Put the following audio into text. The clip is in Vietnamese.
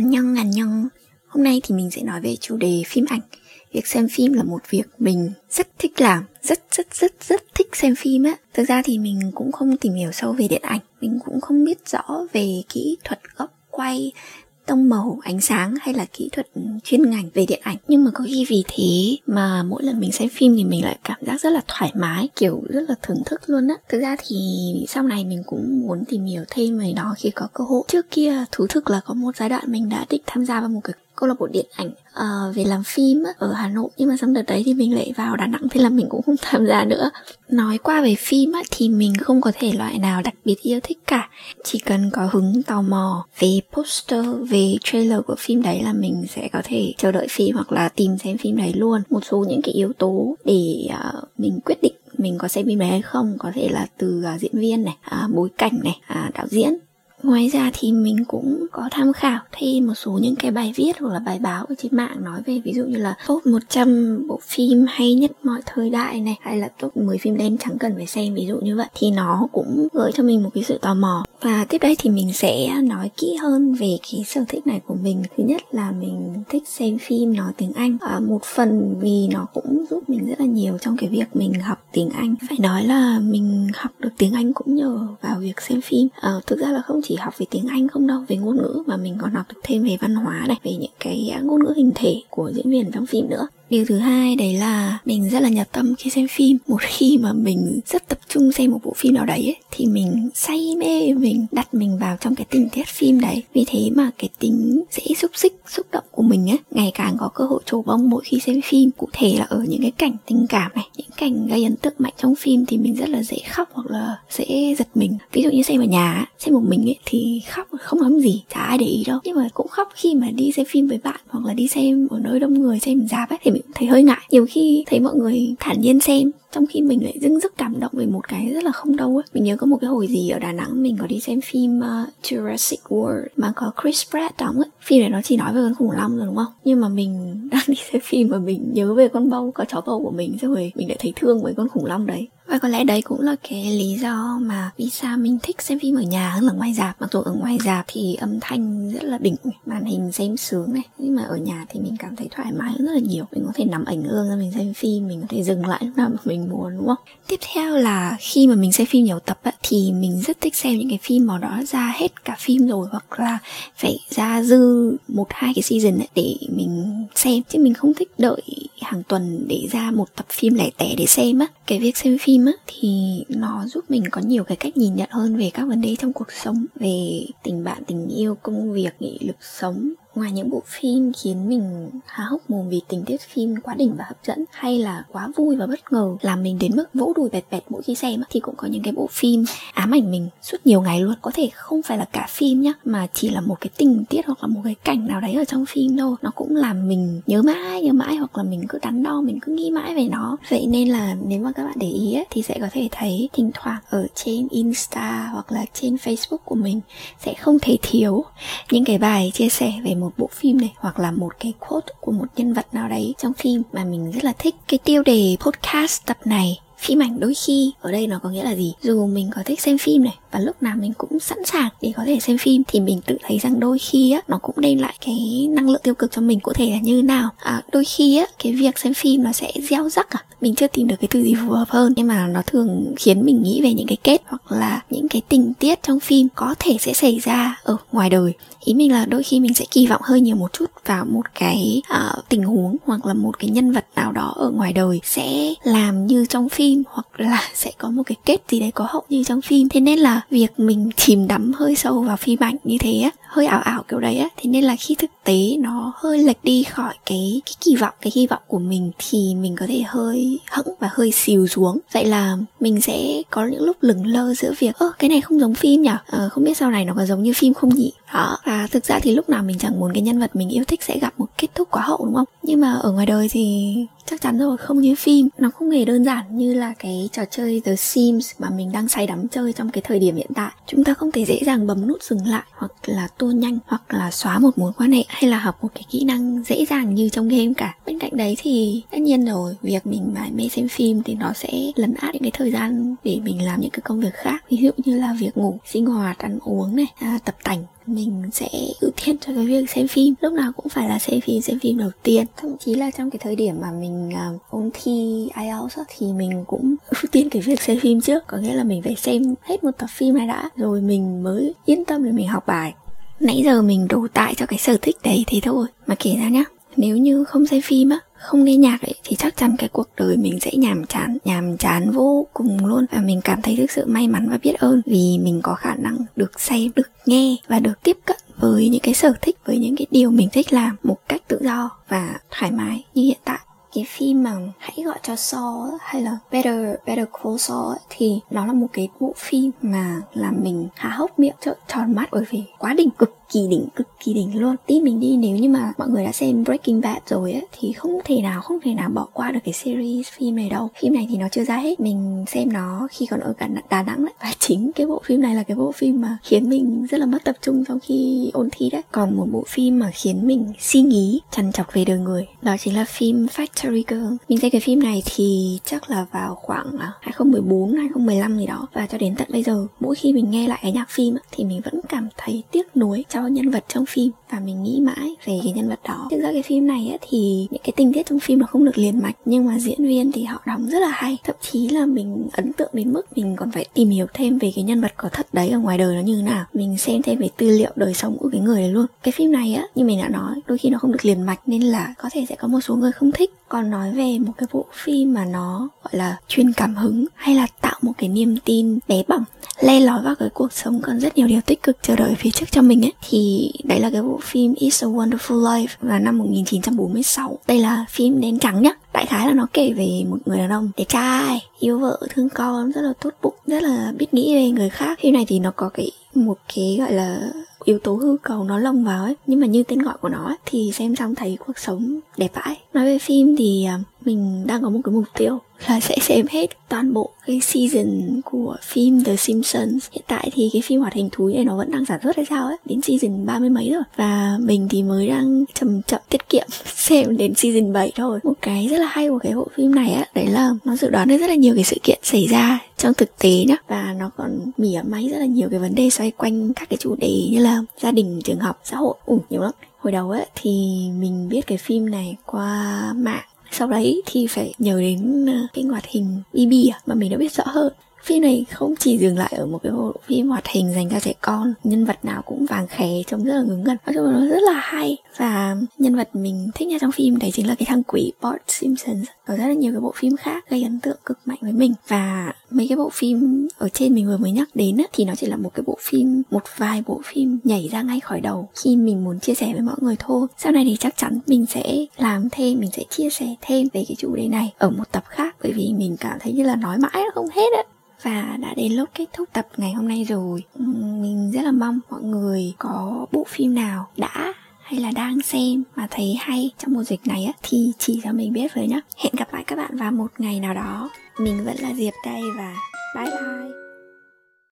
Ăn nhân, ăn nhân Hôm nay thì mình sẽ nói về chủ đề phim ảnh. Việc xem phim là một việc mình rất thích làm Rất rất rất rất thích xem phim á. Thực ra thì mình cũng không tìm hiểu sâu về điện ảnh. Mình cũng không biết rõ về kỹ thuật góc quay tông màu ánh sáng hay là kỹ thuật chuyên ngành về điện ảnh. Nhưng mà có khi vì thế mà mỗi lần mình xem phim thì mình lại cảm giác rất là thoải mái, kiểu rất là thưởng thức luôn á. Thực ra thì sau này mình cũng muốn tìm hiểu thêm về nó khi có cơ hội. Trước kia thú thực là có một giai đoạn mình đã định tham gia vào một cái câu lạc bộ điện ảnh uh, về làm phim ở Hà Nội. Nhưng mà xong đợt đấy thì mình lại vào Đà Nẵng thế là mình cũng không tham gia nữa. Nói qua về phim á, thì mình không có thể loại nào đặc biệt yêu thích cả. Chỉ cần có hứng tò mò về poster về trailer của phim đấy là mình sẽ có thể chờ đợi phim hoặc là tìm xem phim đấy luôn. Một số những cái yếu tố để uh, mình quyết định mình có xem phim đấy hay không. Có thể là từ uh, diễn viên này uh, bối cảnh này uh, đạo diễn. Ngoài ra thì mình cũng có tham khảo thêm một số những cái bài viết hoặc là bài báo ở trên mạng nói về ví dụ như là top 100 bộ phim hay nhất mọi thời đại này, hay là top 10 phim đen chẳng cần phải xem, ví dụ như vậy. Thì nó cũng gợi cho mình một cái sự tò mò và tiếp đây thì mình sẽ nói kỹ hơn về cái sở thích này của mình. Thứ nhất là mình thích xem phim nói tiếng Anh. À, một phần vì nó cũng giúp mình rất là nhiều trong cái việc mình học tiếng Anh. Phải nói là mình học được tiếng Anh cũng nhờ vào việc xem phim. À, thực ra là không chỉ học về tiếng Anh không đâu về ngôn ngữ mà mình còn học được thêm về văn hóa này về những cái ngôn ngữ hình thể của diễn viên trong phim nữa điều thứ hai đấy là mình rất là nhập tâm khi xem phim. Một khi mà mình rất tập trung xem một bộ phim nào đấy ấy, thì mình say mê mình đặt mình vào trong cái tình tiết phim đấy. Vì thế mà cái tính dễ xúc xích xúc động của mình ấy ngày càng có cơ hội trổ bông mỗi khi xem phim. Cụ thể là ở những cái cảnh tình cảm này những cảnh gây ấn tượng mạnh trong phim thì mình rất là dễ khóc hoặc là dễ giật mình. Ví dụ như xem ở nhà xem một mình ấy thì khóc không lắm gì chả ai để ý đâu. Nhưng mà cũng khóc khi mà đi xem phim với bạn hoặc là đi xem ở nơi đông người xem dạp ấy thì mình thấy hơi ngại. Nhiều khi thấy mọi người thản nhiên xem trong khi mình lại dưng dứt cảm động về một cái rất là không đâu ấy. Mình nhớ có một cái hồi gì ở đà nẵng mình có đi xem phim uh, Jurassic World mà có Chris Pratt đóng ấy. Phim này nó chỉ nói về con khủng long rồi đúng không? Nhưng mà mình đang đi xem phim mà mình nhớ về con bâu có chó bầu của mình rồi mình lại thấy thương với con khủng long đấy và có lẽ đấy cũng là cái lý do mà vì sao mình thích xem phim ở nhà hơn là ngoài rạp. Mặc dù ở ngoài rạp thì âm thanh rất là đỉnh màn hình xem sướng này. Nhưng mà ở nhà thì mình cảm thấy thoải mái hơn rất là nhiều. Mình có thể nắm ảnh hưởng ra mình xem phim mình có thể dừng lại lúc nào mà mình muốn đúng không? Tiếp theo là khi mà mình xem phim nhiều tập ấy, thì mình rất thích xem những cái phim mà đó ra hết cả phim rồi hoặc là phải ra dư một hai cái season ấy để mình xem. Chứ mình không thích đợi hàng tuần để ra một tập phim lẻ tẻ để xem á cái việc xem phim á, thì nó giúp mình có nhiều cái cách nhìn nhận hơn về các vấn đề trong cuộc sống, về tình bạn, tình yêu, công việc, nghị lực, sống ngoài những bộ phim khiến mình há hốc mồm vì tình tiết phim quá đỉnh và hấp dẫn hay là quá vui và bất ngờ làm mình đến mức vỗ đùi bẹt bẹt mỗi khi xem thì cũng có những cái bộ phim ám ảnh mình suốt nhiều ngày luôn. Có thể không phải là cả phim nhá mà chỉ là một cái tình tiết hoặc là một cái cảnh nào đấy ở trong phim thôi. Nó cũng làm mình nhớ mãi nhớ mãi hoặc là mình cứ đắn đo mình cứ nghĩ mãi về nó. Vậy nên là nếu mà các bạn để ý ấy, thì sẽ có thể thấy thỉnh thoảng ở trên insta hoặc là trên facebook của mình sẽ không thể thiếu những cái bài chia sẻ về một bộ phim này hoặc là một cái quote của một nhân vật nào đấy trong phim mà mình rất là thích. Cái tiêu đề podcast tập này phim ảnh đôi khi ở đây nó có nghĩa là gì? Dù mình có thích xem phim này và lúc nào mình cũng sẵn sàng để có thể xem phim thì mình tự thấy rằng đôi khi á nó cũng đem lại cái năng lượng tiêu cực cho mình. Cụ thể là như nào? À, đôi khi á cái việc xem phim nó sẽ gieo rắc à. Mình chưa tìm được cái từ gì phù hợp hơn nhưng mà nó thường khiến mình nghĩ về những cái kết hoặc là những cái tình tiết trong phim có thể sẽ xảy ra ở ngoài đời. Ý mình là đôi khi mình sẽ kỳ vọng hơi nhiều một chút vào một cái uh, tình huống hoặc là một cái nhân vật nào đó ở ngoài đời sẽ làm như trong phim hoặc là sẽ có một cái kết gì đấy có hậu như trong phim. Thế nên là việc mình chìm đắm hơi sâu vào phim ảnh như thế á hơi ảo ảo kiểu đấy á thế nên là khi thực tế nó hơi lệch đi khỏi cái cái kỳ vọng cái hy vọng của mình thì mình có thể hơi hững và hơi xìu xuống. Vậy là mình sẽ có những lúc lừng lơ giữa việc ơ cái này không giống phim nhỉ ờ, không biết sau này nó có giống như phim không nhỉ? Đó và thực ra thì lúc nào mình chẳng muốn cái nhân vật mình yêu thích sẽ gặp một kết thúc quá hậu đúng không? Nhưng mà ở ngoài đời thì chắc chắn rồi không như phim. Nó không hề đơn giản như là cái trò chơi The Sims mà mình đang say đắm chơi trong cái thời điểm hiện tại. Chúng ta không thể dễ dàng bấm nút dừng lại hoặc là tua nhanh hoặc là xóa một mối quan hệ hay là học một cái kỹ năng dễ dàng như trong game cả. Bên cạnh đấy thì tất nhiên rồi việc mình mải mê xem phim thì nó sẽ lấn át những cái thời gian để mình làm những cái công việc khác. Ví dụ như là việc ngủ sinh hoạt ăn uống này à, tập tành mình sẽ ưu tiên cho cái việc xem phim. Lúc nào cũng phải là xem phim xem phim đầu tiên. Thậm chí là trong cái thời điểm mà mình uh, ôn thi IELTS thì mình cũng ưu tiên cái việc xem phim trước. Có nghĩa là mình phải xem hết một tập phim này đã rồi mình mới yên tâm để mình học bài. Nãy giờ mình đổ tại cho cái sở thích đấy thế thôi. Mà kể ra nhá nếu như không xem phim á không nghe nhạc ấy thì chắc chắn cái cuộc đời mình sẽ nhàm chán nhàm chán vô cùng luôn. Và mình cảm thấy thực sự may mắn và biết ơn vì mình có khả năng được xem được nghe và được tiếp cận với những cái sở thích, với những cái điều mình thích làm một cách tự do và thoải mái như hiện tại. Cái phim mà hãy gọi cho Saul hay là Better Better Call Saul thì nó là một cái bộ phim mà làm mình há hốc miệng, trợn tròn mắt bởi vì quá đỉnh cực kỳ đỉnh, cực kỳ đỉnh luôn. Tí mình đi, nếu như mà mọi người đã xem Breaking Bad rồi ấy, thì không thể nào, không thể nào bỏ qua được cái series phim này đâu. Phim này thì nó chưa ra hết, mình xem nó khi còn ở cả Đà Nẵng đấy và chính cái bộ phim này là cái bộ phim mà khiến mình rất là mất tập trung trong khi ôn thi đấy. Còn một bộ phim mà khiến mình suy nghĩ trằn trọc về đời người, đó chính là phim Factory Girl. Mình xem cái phim này thì chắc là vào khoảng à, 2014 2015 gì đó. Và cho đến tận bây giờ, mỗi khi mình nghe lại cái nhạc phim thì mình vẫn cảm thấy tiếc nuối cho cho nhân vật trong phim và mình nghĩ mãi về cái nhân vật đó. Thực ra cái phim này ấy, thì những cái tình tiết trong phim nó không được liền mạch nhưng mà diễn viên thì họ đóng rất là hay. Thậm chí là mình ấn tượng đến mức mình còn phải tìm hiểu thêm về cái nhân vật có thật đấy ở ngoài đời nó như thế nào. Mình xem thêm về tư liệu đời sống của cái người đấy luôn. Cái phim này á như mình đã nói đôi khi nó không được liền mạch nên là có thể sẽ có một số người không thích. Còn nói về một cái bộ phim mà nó gọi là truyền cảm hứng hay là tạo một cái niềm tin bé bỏng le lói vào cái cuộc sống còn rất nhiều điều tích cực chờ đợi phía trước cho mình ấy thì đấy là cái bộ phim It's a Wonderful Life là năm 1946 đây là phim đen trắng nhá đại khái là nó kể về một người đàn ông đẹp trai yêu vợ thương con rất là tốt bụng rất là biết nghĩ về người khác. Phim này thì nó có cái một cái gọi là yếu tố hư cầu nó lồng vào ấy. Nhưng mà như tên gọi của nó ấy, thì xem xong thấy cuộc sống đẹp vãi. Nói về phim thì à, mình đang có một cái mục tiêu là sẽ xem hết toàn bộ cái season của phim The Simpsons. Hiện tại thì cái phim hoạt hình thú này nó vẫn đang sản xuất hay sao ấy, đến season ba mươi mấy rồi. Và mình thì mới đang chậm chậm tiết kiệm xem đến season 7 thôi. Một cái rất là hay của cái bộ phim này á, đấy là nó dự đoán được rất là nhiều cái sự kiện xảy ra trong thực tế nhá. Và nó còn mỉa máy rất là nhiều cái vấn đề xoay quanh các cái chủ đề như là gia đình, trường học, xã hội. Ủ nhiều lắm. Hồi đầu ấy thì mình biết cái phim này qua mạng sau đấy thì phải nhớ đến ờ, cái hoạt hình BB à, mà mình đã biết rõ hơn phim này không chỉ dừng lại ở một cái bộ phim hoạt hình dành cho trẻ con nhân vật nào cũng vàng khè trông rất là ngứng gần nói chung là nó rất là hay. Và nhân vật mình thích nhất trong phim đấy chính là cái thằng quỷ Bart Simpson. Có rất là nhiều cái bộ phim khác gây ấn tượng cực mạnh với mình. Và mấy cái bộ phim ở trên mình vừa mới nhắc đến á, thì nó chỉ là một cái bộ phim một vài bộ phim nhảy ra ngay khỏi đầu khi mình muốn chia sẻ với mọi người thôi. Sau này thì chắc chắn mình sẽ làm thêm mình sẽ chia sẻ thêm về cái chủ đề này ở một tập khác bởi vì mình cảm thấy như là nói mãi nó không hết á và đã đến lúc kết thúc tập ngày hôm nay rồi. Ừ, mình rất là mong mọi người có bộ phim nào đã hay là đang xem mà thấy hay trong mùa dịch này á, thì chỉ cho mình biết với nhá. Hẹn gặp lại các bạn vào một ngày nào đó. Mình vẫn là diệp đây và bye bye.